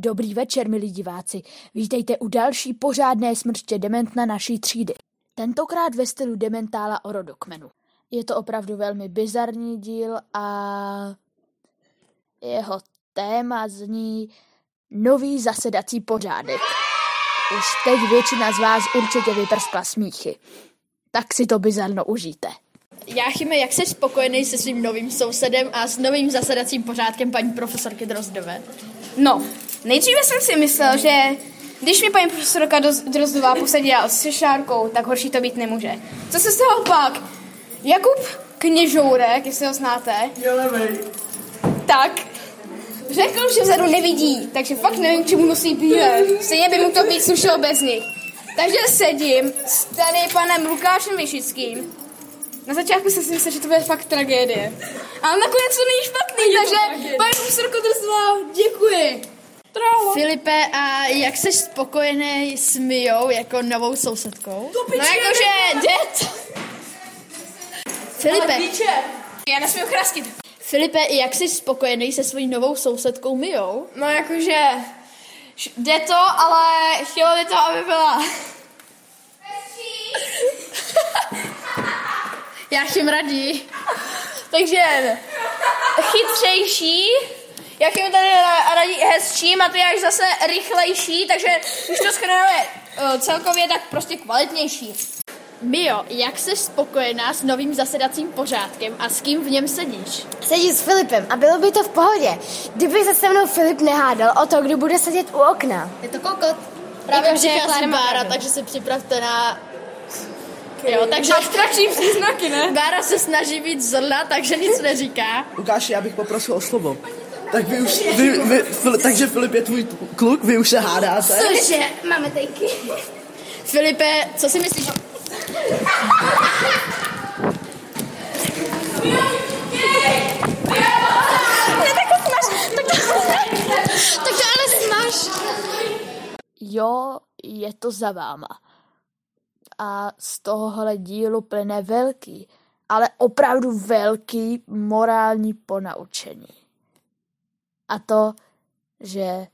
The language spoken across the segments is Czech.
Dobrý večer, milí diváci. Vítejte u další pořádné smrště dementna naší třídy. Tentokrát ve stylu dementála o rodokmenu. Je to opravdu velmi bizarní díl a jeho téma zní nový zasedací pořádek. Už teď většina z vás určitě vyprskla smíchy. Tak si to bizarno užijte. Jáchyme, jak jsi spokojený se svým novým sousedem a s novým zasedacím pořádkem paní profesorky Drozdové? No, nejdříve jsem si myslel, že když mi paní profesorka Drozdová posadila s šešárkou, tak horší to být nemůže. Co se stalo pak? Jakub Kněžourek, jestli ho znáte, tak řekl, že vzadu nevidí, takže fakt nevím, čemu nosí bílé. Stejně by mu to být slušelo bez nich. Takže sedím s tady panem Lukášem Vyšickým. Na začátku jsem si myslel, že to bude fakt tragédie. Ale nakonec to není špatný, takže paní profesorko Drozdová, děkuji. Filipe, a jak jsi spokojený s Mijou jako novou sousedkou? No jakože, det. Filipe, Já nesmím chrastit. Filipe, jak jsi spokojený se svojí novou sousedkou Mijou? No jakože, jde to, ale chtělo by to, aby byla. Já tím radí. Takže chytřejší, jak jim tady radí hezčí, Matyáš zase rychlejší, takže už to schrneme uh, celkově tak prostě kvalitnější. Mio, jak jsi spokojená s novým zasedacím pořádkem a s kým v něm sedíš? Sedí s Filipem a bylo by to v pohodě, kdyby se se mnou Filip nehádal o to, kdo bude sedět u okna. Je to kokot. Právě přichází přichází Bára, takže se připravte na... Jo, takže Abstrakční příznaky, ne? Bára se snaží být zrna, takže nic neříká. Lukáši, já bych poprosil o slovo. Tak vy už, vy, vy, Fili, takže Filip je tvůj kluk, vy už se hádáte. Cože, máme tejky. Filipe, co si myslíš? Tak to ale smaž. Jo, je to za váma. A z tohohle dílu plyne velký, ale opravdu velký morální ponaučení. A to, že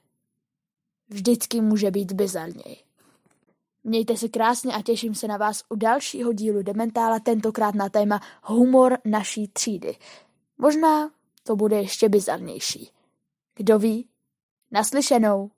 vždycky může být bizarněji. Mějte se krásně a těším se na vás u dalšího dílu Dementála, tentokrát na téma humor naší třídy. Možná to bude ještě bizarnější. Kdo ví? Naslyšenou.